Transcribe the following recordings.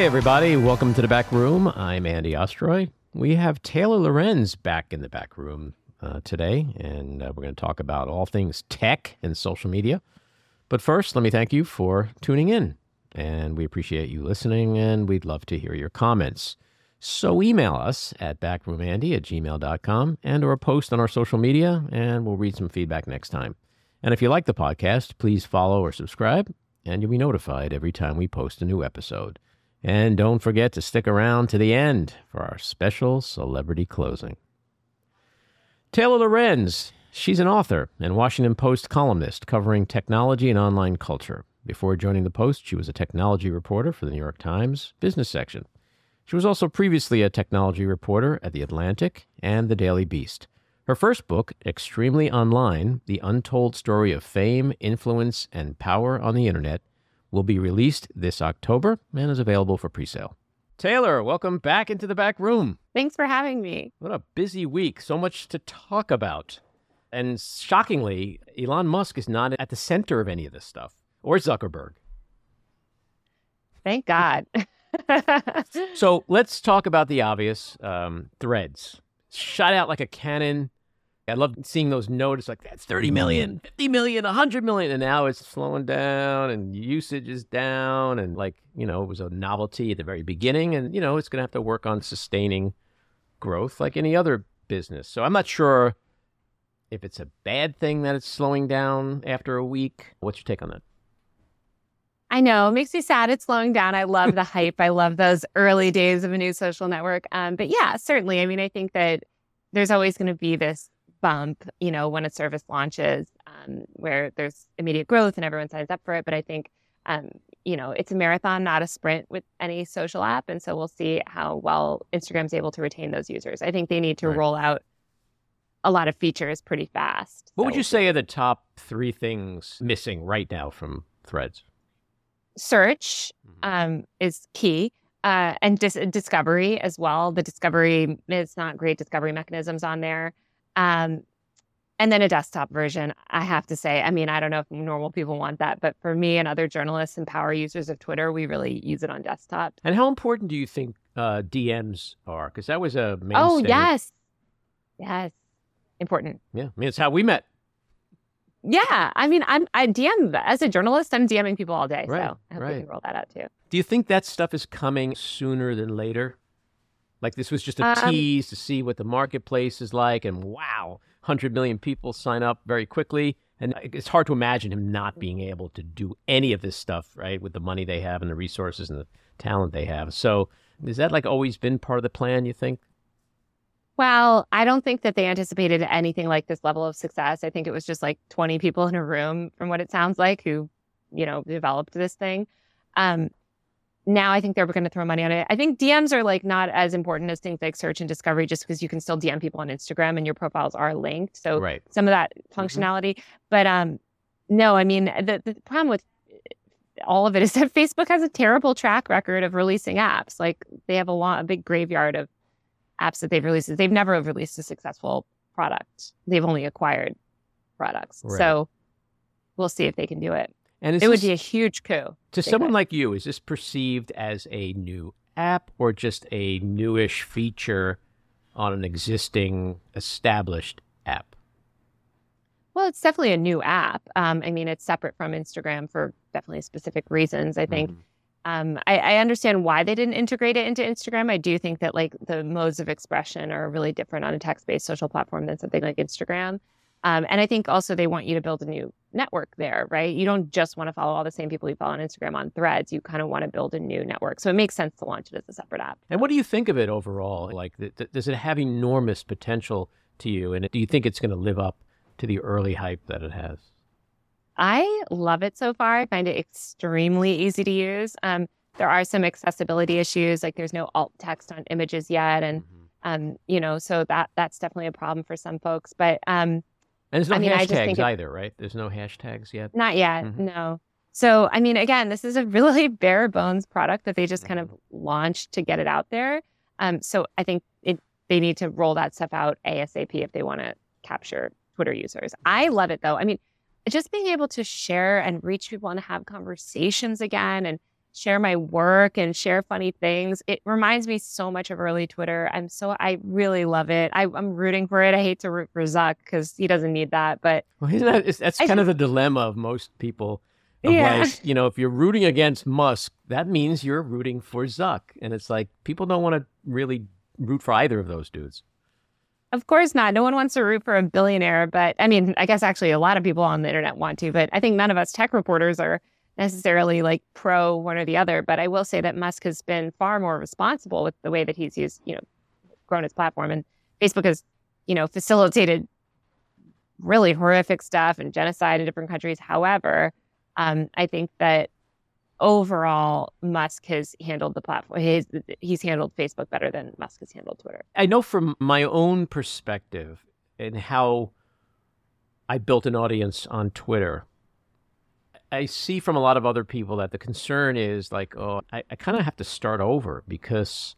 Hey, everybody. Welcome to the back room. I'm Andy Ostroy. We have Taylor Lorenz back in the back room uh, today, and uh, we're going to talk about all things tech and social media. But first, let me thank you for tuning in, and we appreciate you listening, and we'd love to hear your comments. So email us at backroomandy at gmail.com and or post on our social media, and we'll read some feedback next time. And if you like the podcast, please follow or subscribe, and you'll be notified every time we post a new episode. And don't forget to stick around to the end for our special celebrity closing. Taylor Lorenz, she's an author and Washington Post columnist covering technology and online culture. Before joining the Post, she was a technology reporter for the New York Times business section. She was also previously a technology reporter at The Atlantic and The Daily Beast. Her first book, Extremely Online The Untold Story of Fame, Influence, and Power on the Internet, will be released this October and is available for presale. Taylor, welcome back into the back room. Thanks for having me. What a busy week. So much to talk about. And shockingly, Elon Musk is not at the center of any of this stuff, or Zuckerberg. Thank God. so let's talk about the obvious um, threads. Shot out like a cannon I love seeing those notes like that's 30 million, 50 million, 100 million. And now it's slowing down and usage is down. And like, you know, it was a novelty at the very beginning. And, you know, it's going to have to work on sustaining growth like any other business. So I'm not sure if it's a bad thing that it's slowing down after a week. What's your take on that? I know it makes me sad. It's slowing down. I love the hype. I love those early days of a new social network. Um, but yeah, certainly. I mean, I think that there's always going to be this bump, you know, when a service launches, um, where there's immediate growth and everyone signs up for it. But I think, um, you know, it's a marathon, not a sprint with any social app. And so we'll see how well Instagram's able to retain those users. I think they need to right. roll out a lot of features pretty fast. What so would you say are the top three things missing right now from Threads? Search mm-hmm. um, is key. Uh, and dis- discovery as well. The discovery, it's not great discovery mechanisms on there. Um, and then a desktop version, I have to say. I mean, I don't know if normal people want that, but for me and other journalists and power users of Twitter, we really use it on desktop. And how important do you think uh, DMs are? Because that was a mainstay. Oh, yes. Yes. Important. Yeah. I mean, it's how we met. Yeah. I mean, I'm, I DM, as a journalist, I'm DMing people all day. Right, so I hope right. we can roll that out too. Do you think that stuff is coming sooner than later? Like this was just a um, tease to see what the marketplace is like, and wow, 100 million people sign up very quickly. And it's hard to imagine him not being able to do any of this stuff, right, with the money they have and the resources and the talent they have. So, is that like always been part of the plan, you think? Well, I don't think that they anticipated anything like this level of success. I think it was just like 20 people in a room, from what it sounds like, who, you know, developed this thing. Um, now I think they're going to throw money on it. I think DMs are like not as important as things like search and discovery just because you can still DM people on Instagram and your profiles are linked. So right. some of that mm-hmm. functionality. Mm-hmm. But um no, I mean the the problem with all of it is that Facebook has a terrible track record of releasing apps. Like they have a lot a big graveyard of apps that they've released. They've never released a successful product. They've only acquired products. Right. So we'll see if they can do it. And it this, would be a huge coup. To someone like you, is this perceived as a new app or just a newish feature on an existing established app? Well, it's definitely a new app. Um, I mean, it's separate from Instagram for definitely specific reasons. I think. Mm-hmm. Um, I, I, understand why they didn't integrate it into Instagram. I do think that like the modes of expression are really different on a text-based social platform than something like Instagram. Um, and I think also they want you to build a new network there, right? You don't just want to follow all the same people you follow on Instagram on threads. You kind of want to build a new network. So it makes sense to launch it as a separate app. And what do you think of it overall? Like, th- th- does it have enormous potential to you? And do you think it's going to live up to the early hype that it has? I love it so far. I find it extremely easy to use. Um, there are some accessibility issues, like there's no alt text on images yet, and mm-hmm. um, you know, so that that's definitely a problem for some folks. But um, and there's no I mean, hashtags either, right? There's no hashtags yet. Not yet, mm-hmm. no. So, I mean, again, this is a really bare bones product that they just kind of mm-hmm. launched to get it out there. Um, so I think it, they need to roll that stuff out ASAP if they want to capture Twitter users. I love it though. I mean, just being able to share and reach people and have conversations again and share my work and share funny things. It reminds me so much of early Twitter. I'm so I really love it. I, am rooting for it. I hate to root for Zuck because he doesn't need that. But well, that, that's kind of the dilemma of most people. Of yeah. Like, you know, if you're rooting against Musk, that means you're rooting for Zuck, and it's like people don't want to really root for either of those dudes. Of course not. No one wants to root for a billionaire, but I mean, I guess actually a lot of people on the internet want to, but I think none of us tech reporters are necessarily like pro one or the other. But I will say that Musk has been far more responsible with the way that he's used, you know, grown his platform. And Facebook has, you know, facilitated really horrific stuff and genocide in different countries. However, um, I think that overall, Musk has handled the platform. He's, he's handled Facebook better than Musk has handled Twitter. I know from my own perspective and how I built an audience on Twitter. I see from a lot of other people that the concern is like, oh, I, I kind of have to start over because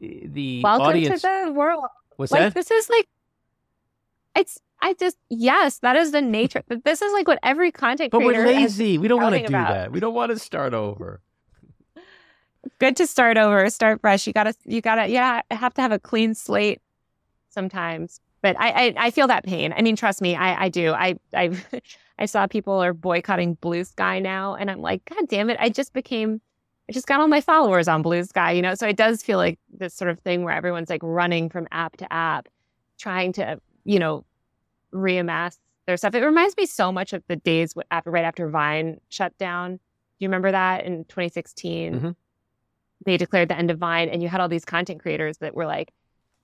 the Welcome audience. to the world. What's like, that? This is like, it's I just yes, that is the nature. This is like what every content but we're lazy. We don't want to do about. that. We don't want to start over. Good to start over, start fresh. You gotta, you gotta, yeah, have to have a clean slate sometimes. But I, I, I feel that pain. I mean, trust me, I, I do. I, I, I saw people are boycotting Blue Sky now, and I'm like, God damn it! I just became, I just got all my followers on Blue Sky, you know. So it does feel like this sort of thing where everyone's like running from app to app, trying to, you know, reamass their stuff. It reminds me so much of the days after right after Vine shut down. Do you remember that in 2016? Mm-hmm. They declared the end of Vine, and you had all these content creators that were like,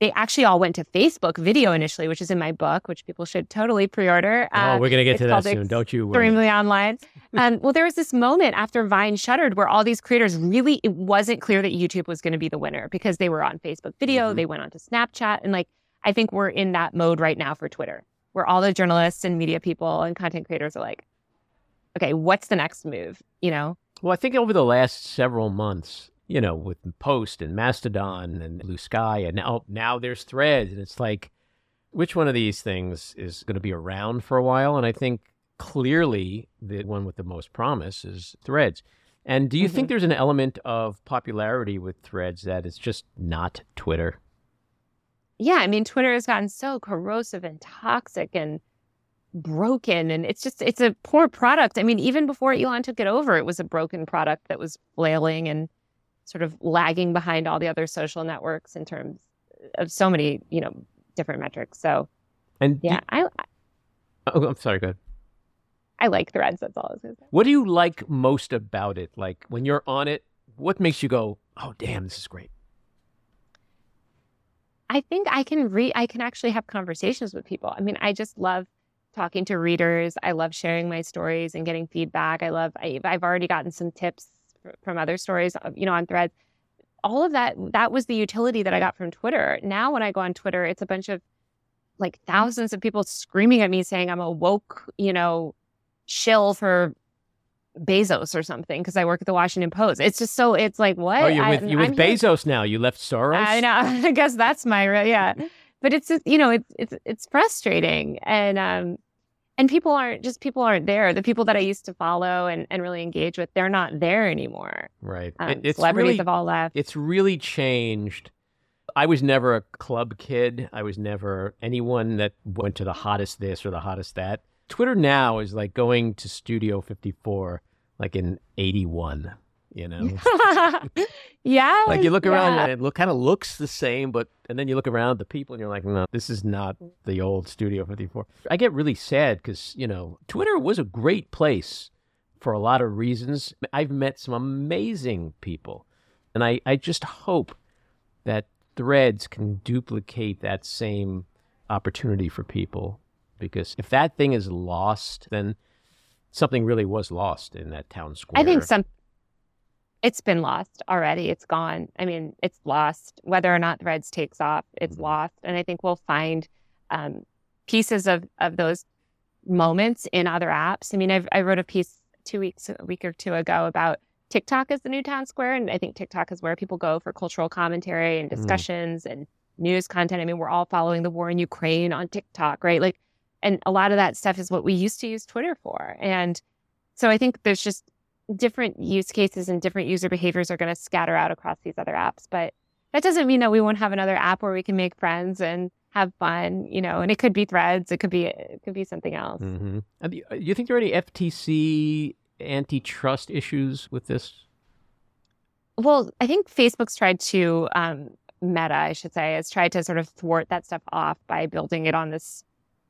they actually all went to Facebook video initially, which is in my book, which people should totally pre-order. Oh, uh, we're gonna get to that soon, don't you? Extremely online. And well, there was this moment after Vine shuttered where all these creators really it wasn't clear that YouTube was going to be the winner because they were on Facebook video, mm-hmm. they went on to Snapchat, and like I think we're in that mode right now for Twitter where all the journalists and media people and content creators are like, okay, what's the next move? You know? Well, I think over the last several months, you know, with Post and Mastodon and Blue Sky, and now now there's Threads, and it's like, which one of these things is going to be around for a while? And I think clearly the one with the most promise is Threads. And do you mm-hmm. think there's an element of popularity with Threads that is just not Twitter? yeah, I mean, Twitter has gotten so corrosive and toxic and broken. And it's just, it's a poor product. I mean, even before Elon took it over, it was a broken product that was flailing and sort of lagging behind all the other social networks in terms uh, of so many, you know, different metrics. So, and yeah, I, I oh, I'm sorry, go ahead. I like threads. That's all I was going to say. What do you like most about it? Like when you're on it, what makes you go, oh, damn, this is great? I think I can read, I can actually have conversations with people. I mean, I just love talking to readers. I love sharing my stories and getting feedback. I love, I, have already gotten some tips from other stories, uh, you know, on threads. All of that, that was the utility that I got from Twitter. Now, when I go on Twitter, it's a bunch of like thousands of people screaming at me saying I'm a woke, you know, shill for Bezos or something because I work at the Washington Post. It's just so it's like what? Oh, you're with, I, you're with Bezos here. now. You left Soros. I know. I guess that's my yeah. But it's just, you know it's it's it's frustrating and um and people aren't just people aren't there. The people that I used to follow and, and really engage with, they're not there anymore. Right. Um, it's celebrities really, have all left. It's really changed. I was never a club kid. I was never anyone that went to the hottest this or the hottest that. Twitter now is like going to Studio 54 like in 81, you know? yeah. Like you look around yeah. and it look, kind of looks the same, but, and then you look around at the people and you're like, no, this is not the old Studio 54. I get really sad because, you know, Twitter was a great place for a lot of reasons. I've met some amazing people. And I, I just hope that threads can duplicate that same opportunity for people because if that thing is lost, then something really was lost in that town square. I think some it's been lost already. It's gone. I mean, it's lost. Whether or not Threads takes off, it's mm-hmm. lost. And I think we'll find um, pieces of of those moments in other apps. I mean, I've, I wrote a piece two weeks, a week or two ago about TikTok as the new town square, and I think TikTok is where people go for cultural commentary and mm. discussions mm. and news content. I mean, we're all following the war in Ukraine on TikTok, right? Like and a lot of that stuff is what we used to use Twitter for. And so I think there's just different use cases and different user behaviors are going to scatter out across these other apps. But that doesn't mean that we won't have another app where we can make friends and have fun, you know, and it could be threads, it could be it could be something else. Mm-hmm. Do you think there are any FTC antitrust issues with this? Well, I think Facebook's tried to um, Meta, I should say, has tried to sort of thwart that stuff off by building it on this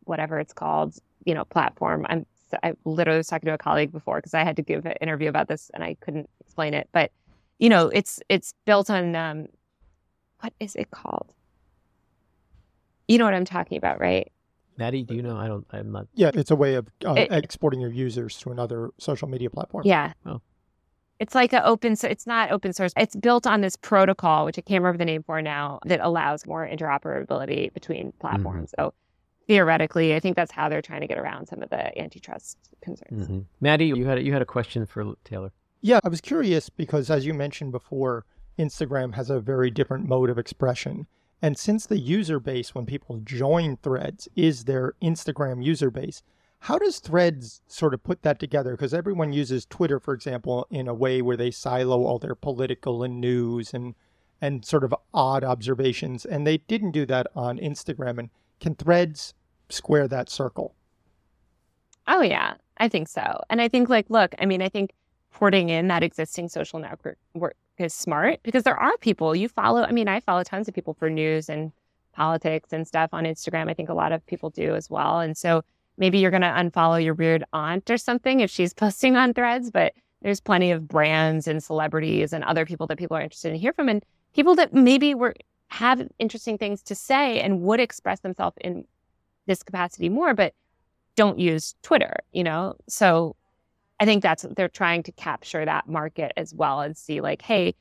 whatever it's called, you know, platform. I'm I literally was talking to a colleague before because I had to give an interview about this and I couldn't explain it, but you know, it's it's built on um, what is it called? You know what I'm talking about, right? Matty, do you know? I don't. I'm not. Yeah, it's a way of uh, it, exporting your users to another social media platform. Yeah. Oh. It's like an open. So it's not open source. It's built on this protocol, which I can't remember the name for now, that allows more interoperability between platforms. Mm-hmm. So theoretically, I think that's how they're trying to get around some of the antitrust concerns. Mm-hmm. Matty, you had a, you had a question for Taylor. Yeah, I was curious because, as you mentioned before, Instagram has a very different mode of expression. And since the user base, when people join threads, is their Instagram user base, how does threads sort of put that together? Because everyone uses Twitter, for example, in a way where they silo all their political and news and and sort of odd observations. And they didn't do that on Instagram. And can threads square that circle? Oh yeah, I think so. And I think like, look, I mean, I think porting in that existing social network work is smart because there are people you follow. I mean, I follow tons of people for news and politics and stuff on Instagram. I think a lot of people do as well. And so maybe you're going to unfollow your weird aunt or something if she's posting on threads, but there's plenty of brands and celebrities and other people that people are interested in hear from and people that maybe were have interesting things to say and would express themselves in this capacity more, but don't use Twitter, you know? So I think that's they're trying to capture that market as well and see like, hey,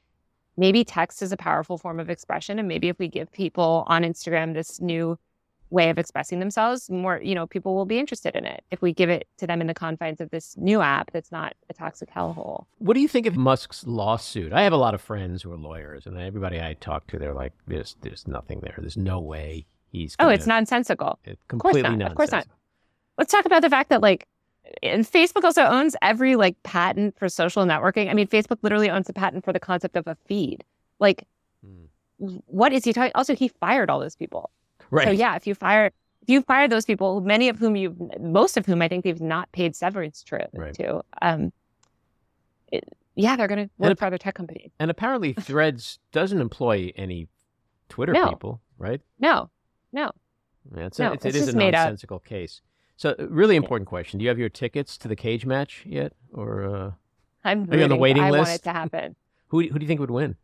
maybe text is a powerful form of expression. And maybe if we give people on Instagram this new way of expressing themselves, more, you know, people will be interested in it if we give it to them in the confines of this new app that's not a toxic hellhole. What do you think of Musk's lawsuit? I have a lot of friends who are lawyers, and everybody I talk to, they're like, "There's, there's nothing there. There's no way he's." Gonna... oh, it's nonsensical. It, completely of course not. Of course not. Let's talk about the fact that like and Facebook also owns every like patent for social networking. I mean, Facebook literally owns the patent for the concept of a feed. Like, mm. what is he talking? Also, he fired all those people. Right. So yeah, if you fire, if you fire those people, many of whom you, most of whom I think they've not paid severance to, right. to um, it, yeah, they're going to work and, for other tech companies. And apparently, Threads doesn't employ any Twitter no. people, right? No, no. Yeah, it's, no, a, it's, it's it is a nonsensical case. So, uh, really important question: Do you have your tickets to the cage match yet, or uh, I'm are you on the waiting I list? I want it to happen. who Who do you think would win?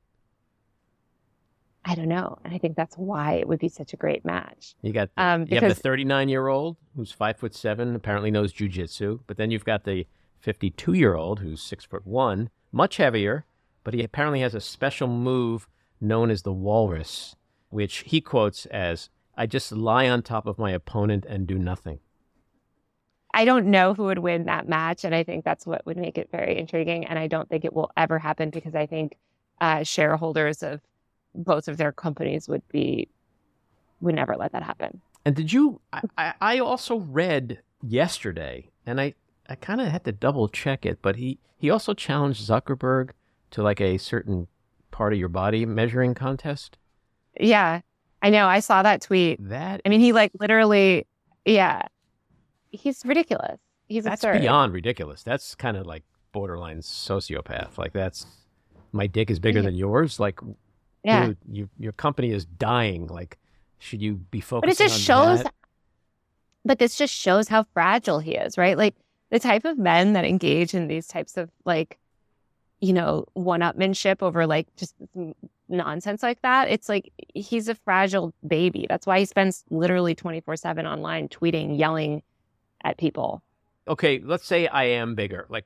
I don't know, and I think that's why it would be such a great match. You got the, um, you have the 39 year old who's five foot seven, apparently knows jujitsu, but then you've got the 52 year old who's six foot one, much heavier, but he apparently has a special move known as the walrus, which he quotes as "I just lie on top of my opponent and do nothing." I don't know who would win that match. And I think that's what would make it very intriguing. And I don't think it will ever happen because I think uh, shareholders of both of their companies would be, would never let that happen. And did you, I, I also read yesterday, and I, I kind of had to double check it, but he, he also challenged Zuckerberg to like a certain part of your body measuring contest. Yeah, I know. I saw that tweet. That I mean, he like literally, yeah he's ridiculous. He's that's absurd. beyond ridiculous. That's kind of like borderline sociopath. Like that's my dick is bigger yeah. than yours. Like, yeah, dude, you, your company is dying. Like, should you be focused? But it just shows. That? But this just shows how fragile he is, right? Like the type of men that engage in these types of like, you know, one-upmanship over like just nonsense like that. It's like he's a fragile baby. That's why he spends literally twenty four seven online, tweeting, yelling at people. Okay, let's say I am bigger. Like,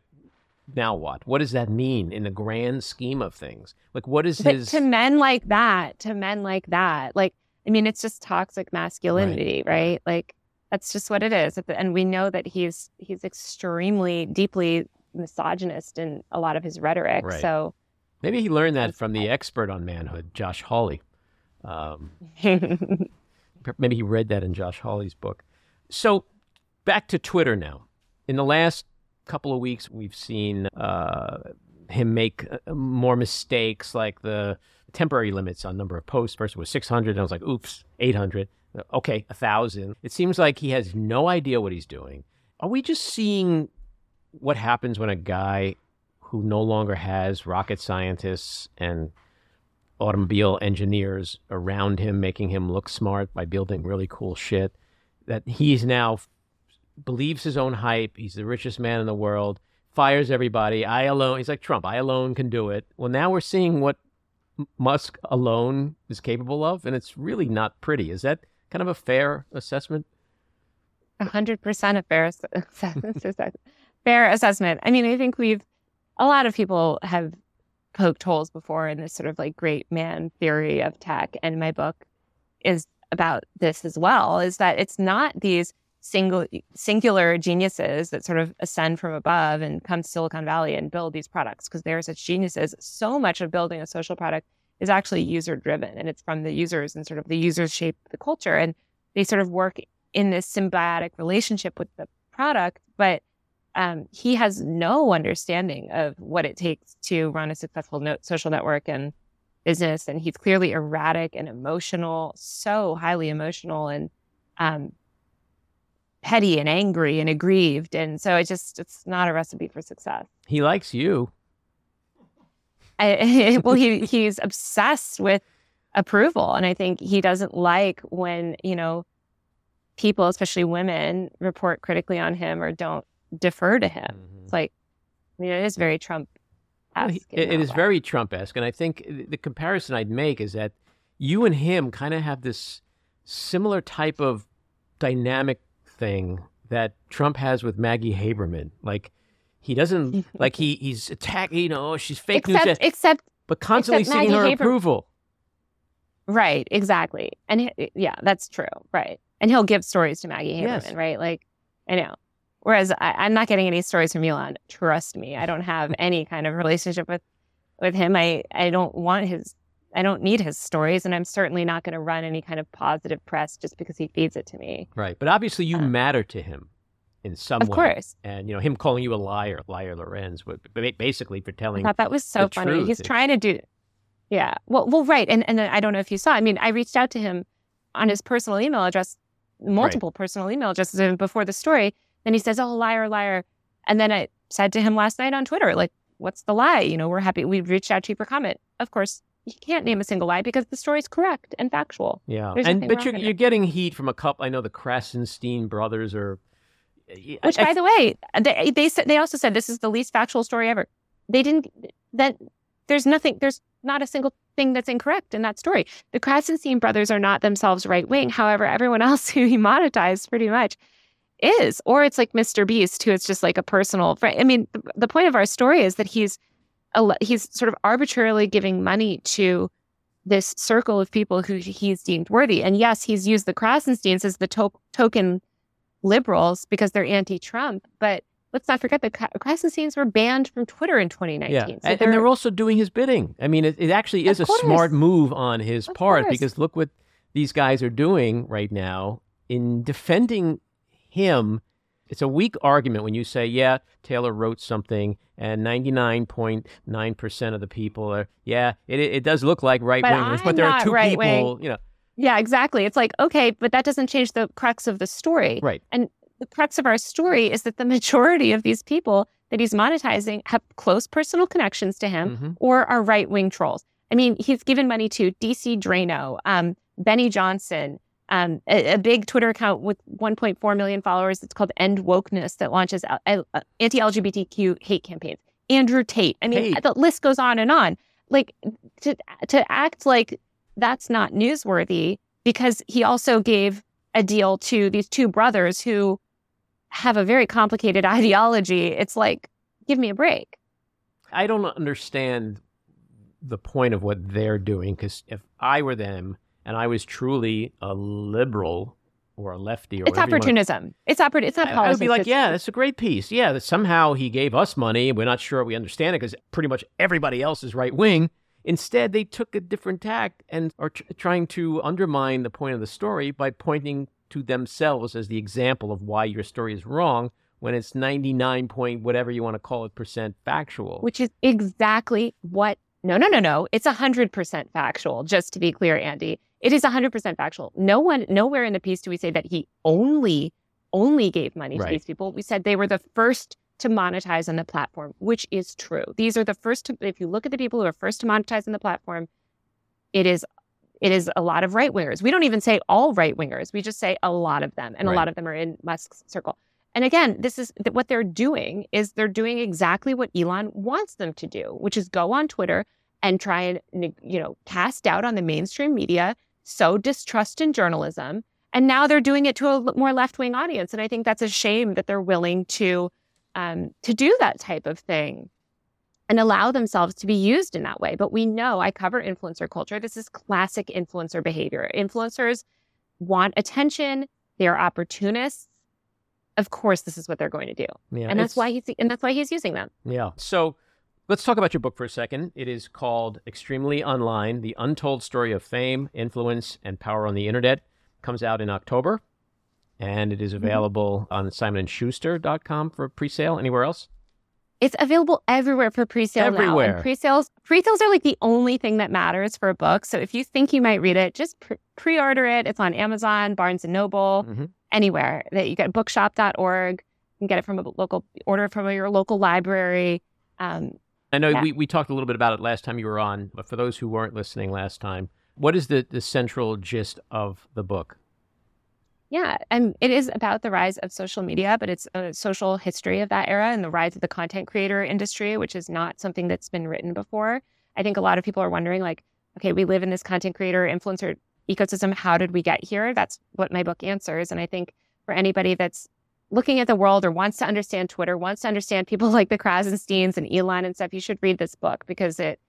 now what? What does that mean in the grand scheme of things? Like, what is but his. To men like that, to men like that, like, I mean, it's just toxic masculinity, right? right? Like, that's just what it is. And we know that he's he's extremely deeply misogynist in a lot of his rhetoric. Right. So maybe he learned that from the expert on manhood, Josh Hawley. Um, maybe he read that in Josh Hawley's book. So back to Twitter now. In the last couple of weeks, we've seen uh, him make uh, more mistakes, like the temporary limits on number of posts. First it was 600, and I was like, oops, 800. Okay, 1,000. It seems like he has no idea what he's doing. Are we just seeing what happens when a guy who no longer has rocket scientists and automobile engineers around him making him look smart by building really cool shit that he's now believes his own hype he's the richest man in the world fires everybody i alone he's like trump i alone can do it. Well now we're seeing what musk alone is capable of and it's really not pretty. Is that kind of a fair assessment? A hundred percent a fair assessment fair assessment. I mean i think we've a lot of people have poked holes before in this sort of like great man theory of tech. And my book is about this as well, is that it's not these single singular geniuses that sort of ascend from above and come to Silicon Valley and build these products because they're such geniuses. So much of building a social product is actually user driven and it's from the users and sort of the users shape the culture and they sort of work in this symbiotic relationship with the product, but um, he has no understanding of what it takes to run a successful no- social network and business. And he's clearly erratic and emotional, so highly emotional and um, petty and angry and aggrieved. And so it just, it's not a recipe for success. He likes you. I, well, he, he's obsessed with approval. And I think he doesn't like when, you know, people, especially women, report critically on him or don't defer to him. Mm-hmm. It's like, I mean, it is very Trump. Well, it, it is way. very Trump esque, and I think the comparison I'd make is that you and him kind of have this similar type of dynamic thing that Trump has with Maggie Haberman. Like he doesn't like he he's attacking. You know, she's fake except, news, except but constantly except seeking her Haber- approval. Right, exactly, and he, yeah, that's true. Right, and he'll give stories to Maggie Haberman. Yes. Right, like I know Whereas I, am not getting any stories from Elon. Trust me, I don't have any kind of relationship with with him. I I don't want his. I don't need his stories, and I'm certainly not going to run any kind of positive press just because he feeds it to me. Right, but obviously you um, matter to him in some of way. Of course. And you know him calling you a liar, liar Lorenz, basically for telling. I thought that was so funny. Truth. He's trying to do. Yeah. Well, well, right, and and I don't know if you saw. I mean, I reached out to him on his personal email address, multiple right. personal email addresses before the story then he says, "Oh, liar, liar." And then I said to him last night on Twitter, like, "What's the lie? You know, we're happy. We've reached out to you for comment." Of course, you can't name a single lie because the story's correct and factual. Yeah, There's and but you're you're getting heat from a couple. I know the Krassenstein brothers are. Eh, Which, I, by the way, they they said they also said this is the least factual story ever. They didn't that there's nothing there's not a single thing that's incorrect in that story. The Krassenstein brothers are not themselves right wing. However, everyone else who he monetized pretty much is, or it's like Mr. Beast, who is just like a personal friend. I mean, the, the point of our story is that he's he's sort of arbitrarily giving money to this circle of people who he's deemed worthy. And yes, he's used the Krassensteins as the to- token liberals because they're anti-Trump, but let's not forget the Krassensteins were banned from Twitter in 2019. Yeah, so and, they're, and, they're, also doing his bidding. I mean, it, it actually is a smart move on his of part course. because look what these guys are doing right now in defending him, it's a weak argument when you say, yeah, Taylor wrote something and 99.9% of the people are, yeah, it, it does look like right wingers, but, but, there are two right people, you know. Yeah, exactly. It's like, okay, but that doesn't change the crux of the story. Right. And the crux of our story is that the majority of these people that he's monetizing have close personal connections to him mm-hmm. or are right wing trolls. I mean, he's given money to DC Draino, um, Benny Johnson, um, a, a, big Twitter account with 1.4 million followers. It's called End Wokeness that launches uh, uh, anti-LGBTQ hate campaigns. Andrew Tate. I mean, the list goes on and on. Like to to act like that's not newsworthy because he also gave a deal to these two brothers who have a very complicated ideology. It's like, give me a break. I don't understand the point of what they're doing because if I were them and I was truly a liberal or a lefty or it's opportunism. Want it's oppor- It's not politics. I would be like, yeah, that's a great piece. Yeah, that somehow he gave us money. We're not sure we understand it because pretty much everybody else is right wing. Instead, they took a different tack and are tr- trying to undermine the point of the story by pointing to themselves as the example of why your story is wrong when it's 99 point whatever you want to call it percent factual. Which is exactly what no, no, no, no. It's 100% factual, just to be clear, Andy. It is 100% factual. No one, nowhere in the piece do we say that he only, only gave money Right. to these people. We said they were the first to monetize on the platform, which is true. These are the first to, if you look at the people who are first to monetize on the platform, it is, it is a lot of right wingers. We don't even say all right wingers. We just say a lot of them. And Right. a lot of them are in Musk's circle. And again, this is what they're doing is they're doing exactly what Elon wants them to do, which is go on Twitter and try and you know cast doubt on the mainstream media, sow distrust in journalism, and now they're doing it to a more left wing audience. And I think that's a shame that they're willing to um, to do that type of thing and allow themselves to be used in that way. But we know I cover influencer culture. This is classic influencer behavior. Influencers want attention. They are opportunists. Of course, this is what they're going to do, yeah, and that's why he's and that's why he's using them. Yeah. So let's talk about your book for a second. It is called Extremely Online The Untold Story of Fame, Influence, and Power on the Internet. It Comes out in October. And it is Mm-hmm. available on simonschuster.com for pre-sale. Anywhere else? It's available everywhere for pre-sale now. Everywhere. And pre-sales, pre-sales are like the only thing that matters for a book. So if you think you might read it, just pre- pre-order it. It's on Amazon, Barnes and Noble, Mhm. anywhere that you get bookshop.org. You can get it from a local order from your local library. Um, I know Yeah. we, we talked a little bit about it last time you were on, but for those who weren't listening last time, what is the, the central gist of the book? Yeah, and it is about the rise of social media, but it's a social history of that era and the rise of the content creator industry, which is not something that's been written before. I think a lot of people are wondering, like, okay, we live in this content creator influencer ecosystem. How did we get here? That's what my book answers. And I think for anybody that's looking at the world or wants to understand Twitter, wants to understand people like the Krassensteins and Elon and stuff, you should read this book because it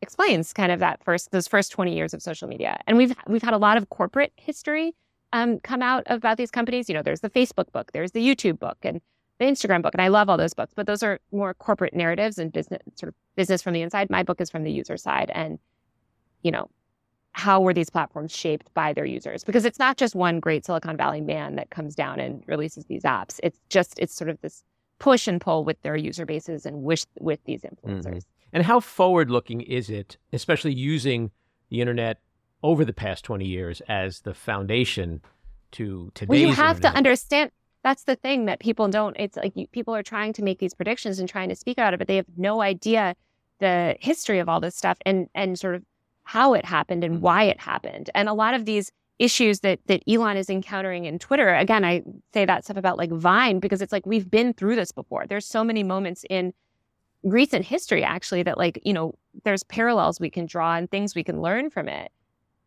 explains kind of that first those first 20 years of social media. And we've we've had a lot of corporate history um, come out about these companies. You know, there's the Facebook book, there's the YouTube book, and the Instagram book, and I love all those books. But those are more corporate narratives and business, sort of business from the inside. My book is from the user side, and you know, how were these platforms shaped by their users? Because it's not just one great Silicon Valley man that comes down and releases these apps. It's just it's sort of this push and pull with their user bases and wish with these influencers. Mm-hmm. And how forward looking is it, especially using the internet over the past 20 years as the foundation to today's Well, you have to understand. That's the thing that people don't. It's like you, people are trying to make these predictions and trying to speak about it, but they have no idea the history of all this stuff and and sort of how it happened and why it happened. And a lot of these issues that that Elon is encountering in Twitter. Again, I say that stuff about like Vine because it's like we've been through this before. There's so many moments in recent history actually that like you know there's parallels we can draw and things we can learn from it.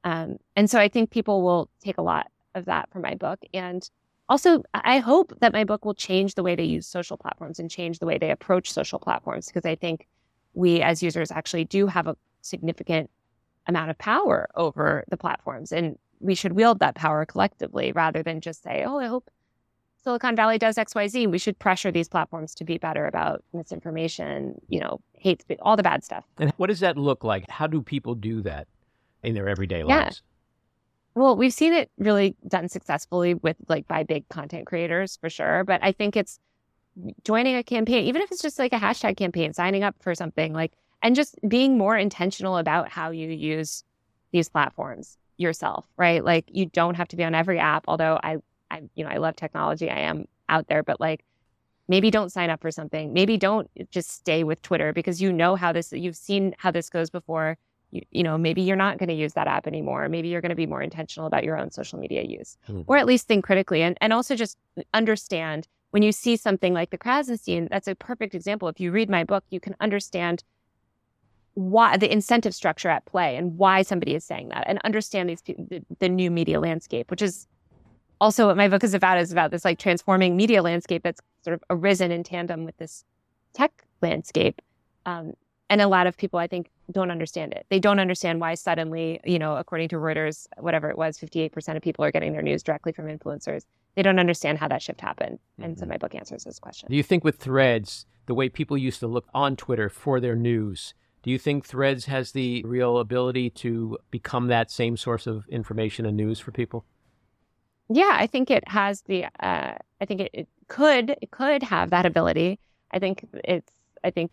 Um, and so I think people will take a lot of that from my book. And also, I hope that my book will change the way they use social platforms and change the way they approach social platforms because I think we as users actually do have a significant amount of power over the platforms. And we should wield that power collectively rather than just say, oh, I hope Silicon Valley does XYZ. We should pressure these platforms to be better about misinformation, you know, hate speech, all the bad stuff. And what does that look like? How do people do that in their everyday Yeah. lives? Well, we've seen it really done successfully with like by big content creators for sure. But I think it's joining a campaign, even if it's just like a hashtag campaign, signing up for something like, and just being more intentional about how you use these platforms yourself, right? Like you don't have to be on every app. Although I, I, you know, I love technology. I am out there, but like maybe don't sign up for something. Maybe don't just stay with Twitter because you know how this, you've seen how this goes before you, you know, maybe you're not going to use that app anymore. Maybe you're going to be more intentional about your own social media use, Hmm. or at least think critically and, and also just understand when you see something like the Krassenstein, that's a perfect example. If you read my book, you can understand why the incentive structure at play and why somebody is saying that and understand these the, the new media landscape, which is also what my book is about is about this like transforming media landscape that's sort of arisen in tandem with this tech landscape. Um, and a lot of people, I think, don't understand it. They don't understand why suddenly, you know, according to Reuters, whatever it was, 58% of people are getting their news directly from influencers. They don't understand how that shift happened. And so Mhm. my book answers this question. Do you think with threads, the way people used to look on Twitter for their news, do you think threads has the real ability to become that same source of information and news for people? Yeah, I think it has the. Uh, I think it, it could it could have that ability. I think it's I think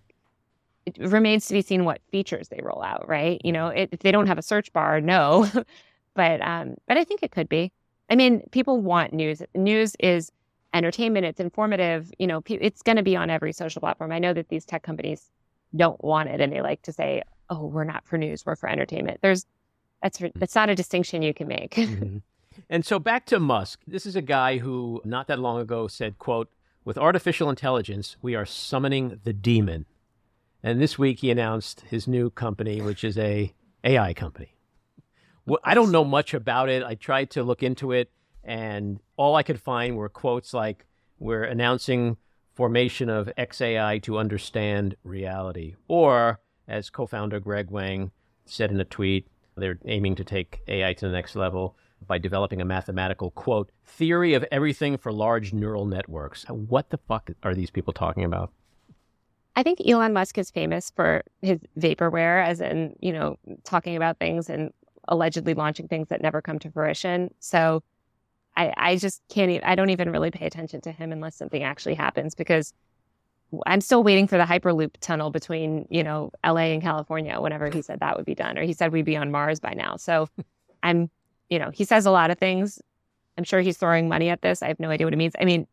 it remains to be seen what features they roll out, right? You know, it, if they don't have a search bar, no. but um, but I think it could be. I mean, people want news. News is entertainment. It's informative. You know, it's going to be on every social platform. I know that these tech companies don't want it, and they like to say, "Oh, we're not for news. We're for entertainment." There's that's that's not a distinction you can make. mm-hmm. And so back to Musk. This is a guy who not that long ago said, "quote With artificial intelligence, we are summoning the demon." And this week he announced his new company, which is a AI company. Well, I don't know much about it. I tried to look into it, and all I could find were quotes like, "We're announcing formation of XAI to understand reality," or as co-founder Greg Wang said in a tweet, they're aiming to take AI to the next level by developing a mathematical quote theory of everything for large neural networks. Uh, what the fuck are these people talking about? I think Elon Musk is famous for his vaporware, as in, you know, talking about things and allegedly launching things that never come to fruition. So I, I just can't, even, I don't even really pay attention to him unless something actually happens because I'm still waiting for the Hyperloop tunnel between, you know, LA and California whenever he said that would be done, or he said we'd be on Mars by now. So I'm, you know, he says a lot of things. I'm sure he's throwing money at this. I have no idea what it means. I mean,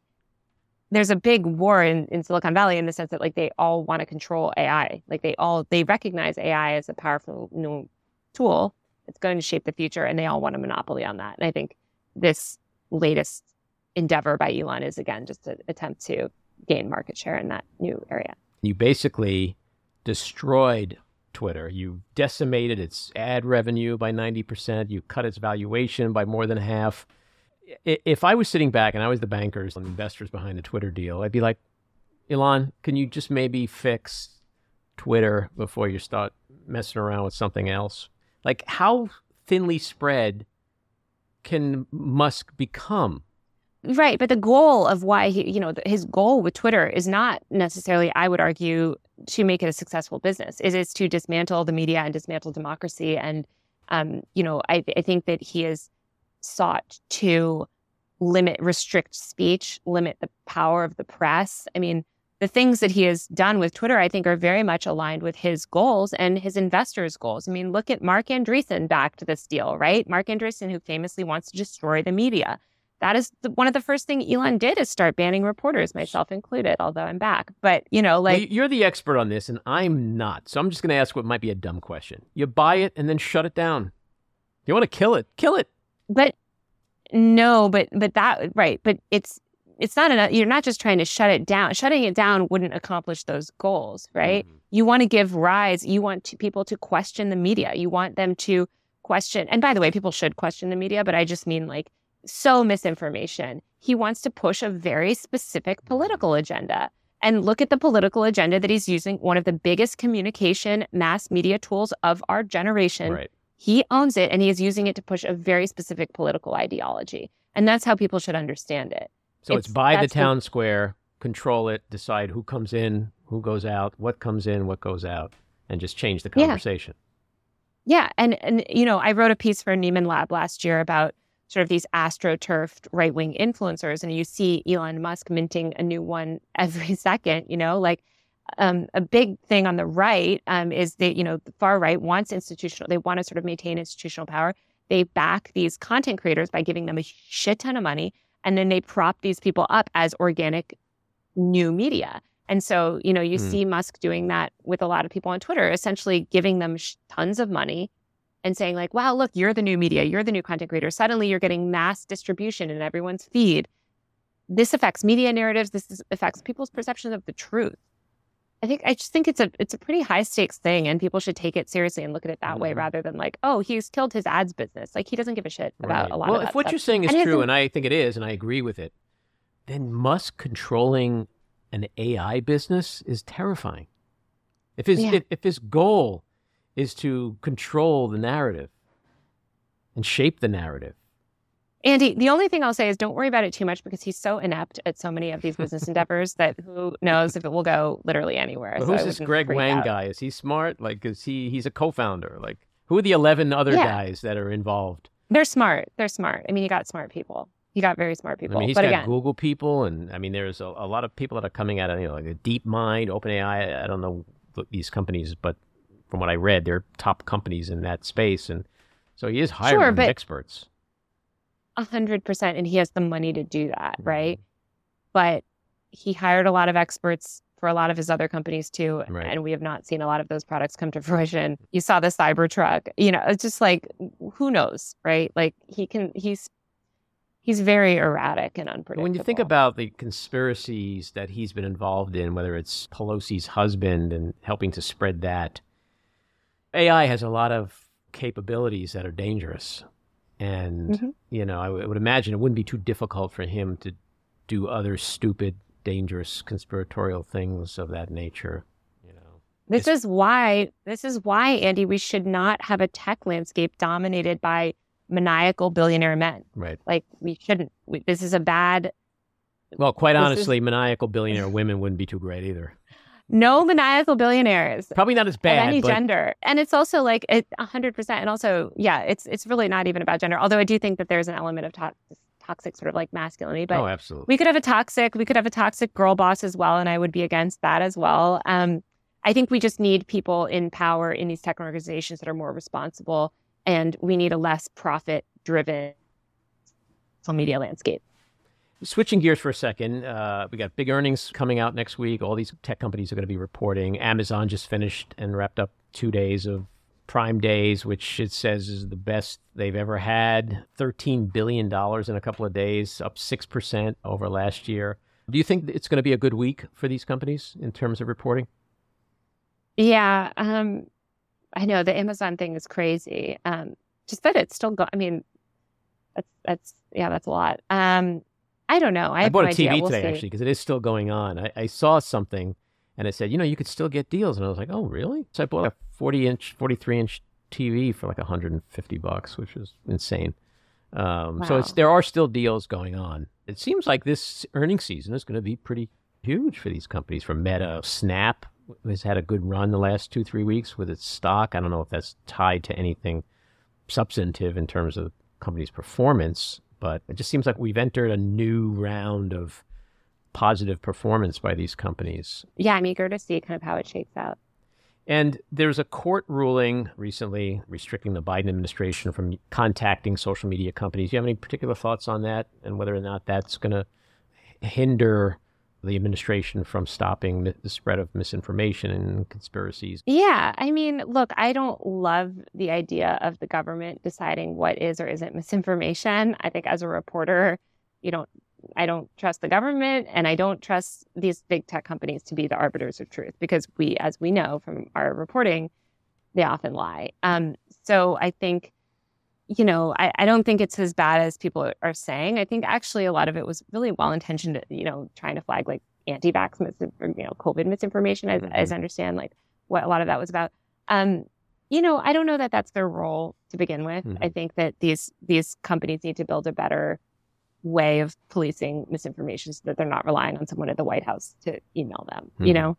there's a big war in, in Silicon Valley in the sense that like they all want to control AI. Like they all they recognize AI as a powerful new tool. It's going to shape the future, and they all want a monopoly on that. And I think this latest endeavor by Elon is again just an attempt to gain market share in that new area. You basically destroyed Twitter. You decimated its ad revenue by 90%. You cut its valuation by more than half if I was sitting back and I was the bankers and investors behind the Twitter deal, I'd be like, Elon, can you just maybe fix Twitter before you start messing around with something else? Like, how thinly spread can Musk become? Right, but the goal of why he, you know, his goal with Twitter is not necessarily, I would argue, to make it a successful business. It is to dismantle the media and dismantle democracy. And, um, you know, I, I think that he has sought to limit, restrict speech, limit the power of the press. I mean, the things that he has done with Twitter, I think, are very much aligned with his goals and his investors' goals. I mean, look at Marc Andreessen backed this deal, right? Marc Andreessen, who famously wants to destroy the media. That is the, one of the first things Elon did is start banning reporters, myself included, although I'm back. But, you know, like. Well, you're the expert on this, and I'm not. So I'm just going to ask what might be a dumb question. You buy it and then shut it down. You want to kill it, kill it. But no, but but that right, but it's it's not enough. You're not just trying to shut it down. Shutting it down wouldn't accomplish those goals, right? Mm-hmm. You want to give rise. You want to, people to question the media. You want them to question. And by the way, people should question the media, but I just mean like so misinformation. He wants to push a very specific political agenda. And look at the political agenda that he's using, one of the biggest communication mass media tools of our generation right. He owns it and he is using it to push a very specific political ideology. And that's how people should understand it. So it's, it's buy the town the, square, control it, decide who comes in, who goes out, what comes in, what goes out, and just change the conversation. Yeah. yeah. And and you know, I wrote a piece for Nieman Lab last year about sort of these astroturfed right wing influencers. And you see Elon Musk minting a new one every second, you know, like um, a big thing on the right um, is that you know the far right wants institutional. They want to sort of maintain institutional power. They back these content creators by giving them a shit ton of money, and then they prop these people up as organic new media. And so you know you mm. see Musk doing that with a lot of people on Twitter, essentially giving them sh- tons of money and saying like, "Wow, look, you're the new media. You're the new content creator." Suddenly, you're getting mass distribution in everyone's feed. This affects media narratives. This is, affects people's perceptions of the truth. I think I just think it's a it's a pretty high stakes thing, and people should take it seriously and look at it that mm-hmm. way rather than like, oh, he's killed his ads business. Like he doesn't give a shit about right. a lot. Well, if what stuff. you're saying is and true, and I think it is, and I agree with it, then Musk controlling an AI business is terrifying. If his yeah. if, if his goal is to control the narrative and shape the narrative, Andy, the only thing I'll say is don't worry about it too much because he's so inept at so many of these business endeavors that who knows if it will go literally anywhere. But who's this Greg Wang out. guy? Is he smart? Like, is he? He's a co-founder. Like, who are the eleven other yeah. guys that are involved? They're smart. They're smart. I mean, you got smart people. You got very smart people. I mean, he's but got again, Google people, and I mean, there's a, a lot of people that are coming out of you know like a DeepMind, OpenAI. I don't know these companies, but from what I read, they're top companies in that space, and so he is hiring Sure, but- experts. A hundred percent, and he has the money to do that, Mm-hmm. right? But he hired a lot of experts for a lot of his other companies too, Right. and we have not seen a lot of those products come to fruition. You saw the Cybertruck, you know, it's just like who knows, right? Like he can, he's he's very erratic and unpredictable. When you think about the conspiracies that he's been involved in, whether it's Pelosi's husband and helping to spread that, AI has a lot of capabilities that are dangerous. And, Mhm. you know, I w- would imagine it wouldn't be too difficult for him to do other stupid, dangerous conspiratorial things of that nature. You know, This It's- is why this is why Andy we should not have a tech landscape dominated by maniacal billionaire men. right. Like we shouldn't. We, this is a bad Well, quite This is- honestly, maniacal billionaire women wouldn't be too great either. No maniacal billionaires Probably not as of bad, any but gender. And it's also like it hundred percent. And also, yeah, it's it's really not even about gender. Although I do think that there's an element of to- toxic sort of like masculinity. But oh, absolutely. we could have a toxic, we could have a toxic girl boss as well, and I would be against that as well. Um, I think we just need people in power in these tech organizations that are more responsible, and we need a less profit-driven social media landscape. Switching gears for a second, uh, we got big earnings coming out next week. All these tech companies are going to be reporting. Amazon just finished and wrapped up two days of Prime Days, which it says is the best they've ever had. $13 billion in a couple of days, up 6% over last year. Do you think it's going to be a good week for these companies in terms of reporting? Yeah, um, I know the Amazon thing is crazy. Um, just that it's still go. I mean, that's that's yeah, that's a lot. Um, I don't know. I, I, bought no a TV. We'll today, see. actually, because it is still going on. I, I saw something and it said, you know, you could still get deals. And I was like, oh, really? So I bought a 40 inch, 43 inch TV for like 150 bucks, which is insane. Um, So it's there are still deals going on. It seems like this earnings season is going to be pretty huge for these companies. For Meta, Snap has had a good run the last two, three weeks with its stock. I don't know if that's tied to anything substantive in terms of the company's performance, but it just seems like we've entered a new round of positive performance by these companies. Yeah, I'm eager to see kind of how it shakes out. And there's a court ruling recently restricting the Biden administration from contacting social media companies. Do you have any particular thoughts on that and whether or not that's going to hinder the administration from stopping the spread of misinformation and conspiracies? Yeah, I mean, look, I don't love the idea of the government deciding what is or isn't misinformation. I think as a reporter, you don't I don't trust the government and I don't trust these big tech companies to be the arbiters of truth because we as we know from our reporting, they often lie. Um so I think you know, I, I don't think it's as bad as people are saying. I think actually a lot of it was really well intentioned, you know, trying to flag like anti-vax, mis- or, you know, COVID misinformation, as, as I understand like what a lot of that was about. Um, you know, I don't know that that's their role to begin with. Mhm. I think that these these companies need to build a better way of policing misinformation so that they're not relying on someone at the White House to email them. You Mhm. know,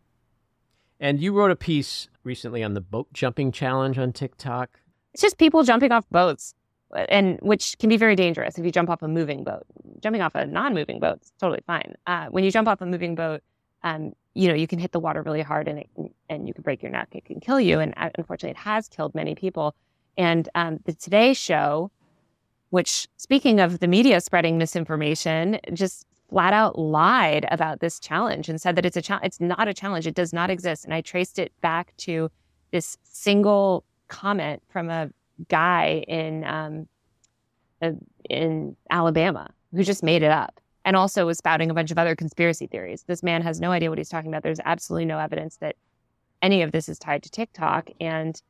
And you wrote a piece recently on the boat jumping challenge on TikTok. it's just people jumping off boats, and which can be very dangerous if you jump off a moving boat. Jumping off a non-moving boat is totally fine. Uh, when you jump off a moving boat, um, you know you can hit the water really hard, and it, and you can break your neck. It can kill you, and uh, unfortunately, it has killed many people. And um, the Today Show, which speaking of the media spreading misinformation, just flat out lied about this challenge and said that it's a. It's not a challenge. It does not exist. And I traced it back to this single comment from a guy in um, uh, in Alabama who just made it up and also was spouting a bunch of other conspiracy theories. This man has no idea what he's talking about. There's absolutely no evidence that any of this is tied to TikTok. And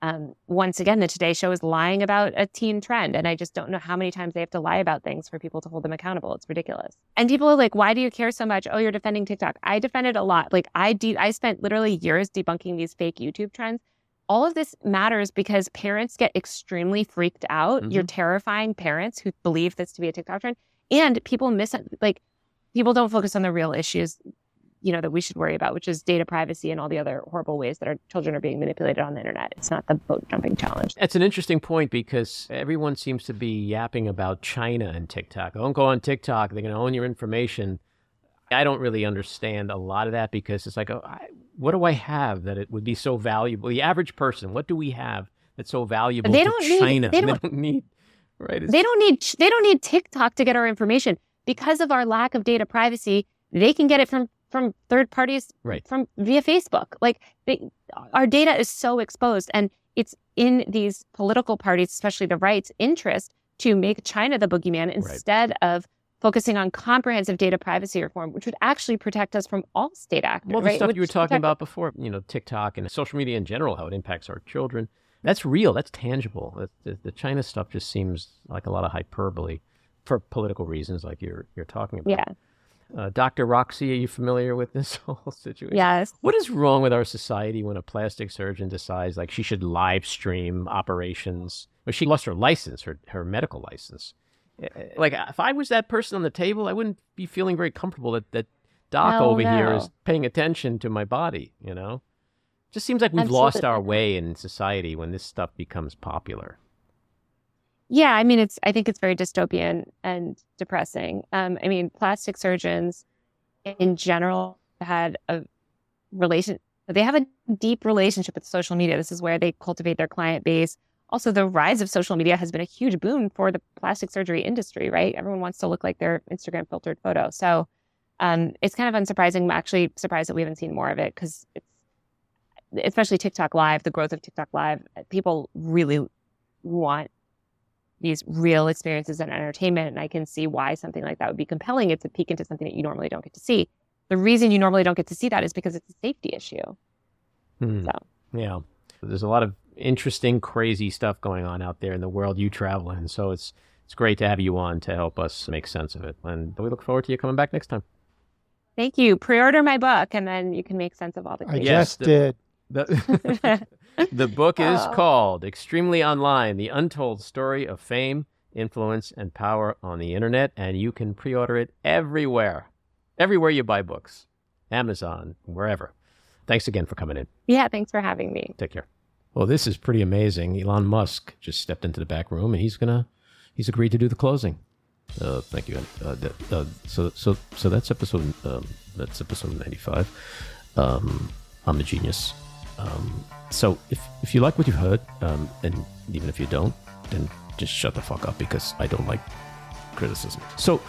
um, once again, the Today Show is lying about a teen trend. And I just don't know how many times they have to lie about things for people to hold them accountable. It's ridiculous. And people are like, why do you care so much? Oh, you're defending TikTok. I defended a lot. Like I de- I spent literally years debunking these fake YouTube trends. All of this matters because parents get extremely freaked out. You're mm-hmm. terrifying parents who believe this to be a TikTok trend. And people miss like people don't focus on the real issues you know, that we should worry about, which is data privacy and all the other horrible ways that our children are being manipulated on the internet. It's not the boat jumping challenge. That's an interesting point because everyone seems to be yapping about China and TikTok. Don't go on TikTok; they're going to own your information. I don't really understand a lot of that because it's like, oh, I, what do I have that it would be so valuable? The average person, what do we have that's so valuable They don't need- China? they don't- need, right? It's- They don't need they don't need TikTok to get our information because of our lack of data privacy. They can get it from from third parties Right. from via Facebook. Like they, our data is so exposed, and it's in these political parties, especially the right's interest, to make China the boogeyman instead of focusing on comprehensive data privacy reform, which would actually protect us from all state actors. Well, the right? stuff you were talking about before, you know, TikTok and social media in general, how it impacts our children, that's real. That's tangible. The, the, China stuff just seems like a lot of hyperbole for political reasons, like you're you're talking about. Yeah. Uh, Dr. Roxy, are you familiar with this whole situation? Yes. What is wrong with our society when a plastic surgeon decides like she should live stream operations? Or she lost her license, her her medical license. Eh, Like if I was that person on the table, I wouldn't be feeling very comfortable that that doc Hell over here is paying attention to my body. You know, just seems like we've lost our way in society when this stuff becomes popular. Yeah, I mean, it's. I think it's very dystopian and depressing. Um, I mean, plastic surgeons, in general, had a relation. They have a deep relationship with social media. This is where they cultivate their client base. Also, the rise of social media has been a huge boon for the plastic surgery industry. Right, everyone wants to look like their Instagram filtered photo. So, um, it's kind of unsurprising. I'm actually surprised that we haven't seen more of it because it's, especially TikTok Live, the growth of TikTok Live. People really want these real experiences and entertainment. And I can see why something like that would be compelling. It's a peek into something that you normally don't get to see. The reason you normally don't get to see that is because it's a safety issue. Hmm. So Yeah. There's a lot of interesting, crazy stuff going on out there in the world you travel in. So it's it's great to have you on to help us make sense of it. And we look forward to you coming back next time. thank you. Pre-order my book, and then you can make sense of all the. I crazy- Yes, just the- did. The, the book is Oh. called Extremely Online The Untold Story of Fame, Influence, and Power on the Internet. And you can pre order it everywhere, everywhere you buy books, Amazon, wherever. Thanks again for coming in. yeah, thanks for having me. Take care. Well, this is pretty amazing. Elon Musk just stepped into the back room, and he's gonna he's agreed to do the closing. Uh, thank you. Uh, uh, so so so that's episode um, that's episode ninety five. Um, I'm a genius. Um, so if if you like what you've heard, um, and even if you don't, then just shut the fuck up because I don't like criticism. So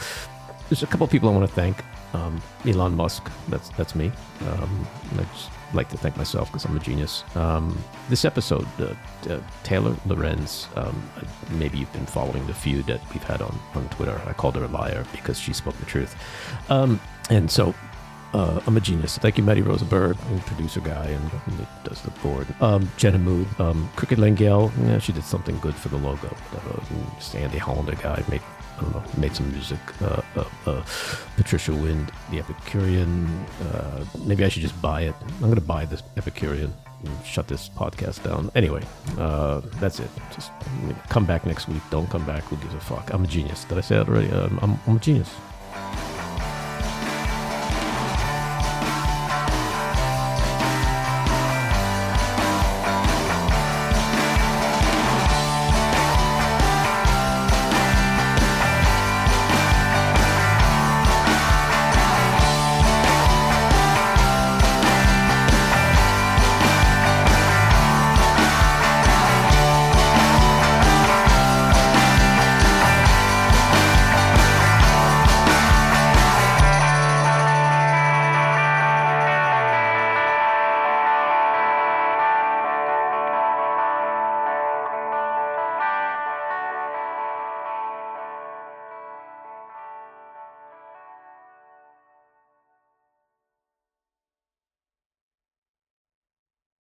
there's a couple people I want to thank. Um, Elon Musk, that's that's me. Um, I just like to thank myself because I'm a genius. Um, this episode, uh, uh, Taylor Lorenz, um, uh, maybe you've been following the feud that we've had on, on Twitter. I called her a liar because she spoke the truth. Um, and so uh, I'm a genius. Thank you, Matty Rosenberg, producer guy and who does the board. Um, Jen Hammoud, um, Cricket Lengyel, yeah, she did something good for the logo. Uh, just Andy Hollander guy made, I don't know, made some music. Uh, uh, uh, Patricia Wind, the Epicurean. Uh, maybe I should just buy it. I'm going to buy this Epicurean and shut this podcast down. Anyway, uh, that's it. Just come back next week. Don't come back. Who gives a fuck? I'm a genius. Did I say that already? Um, I'm, I'm a genius.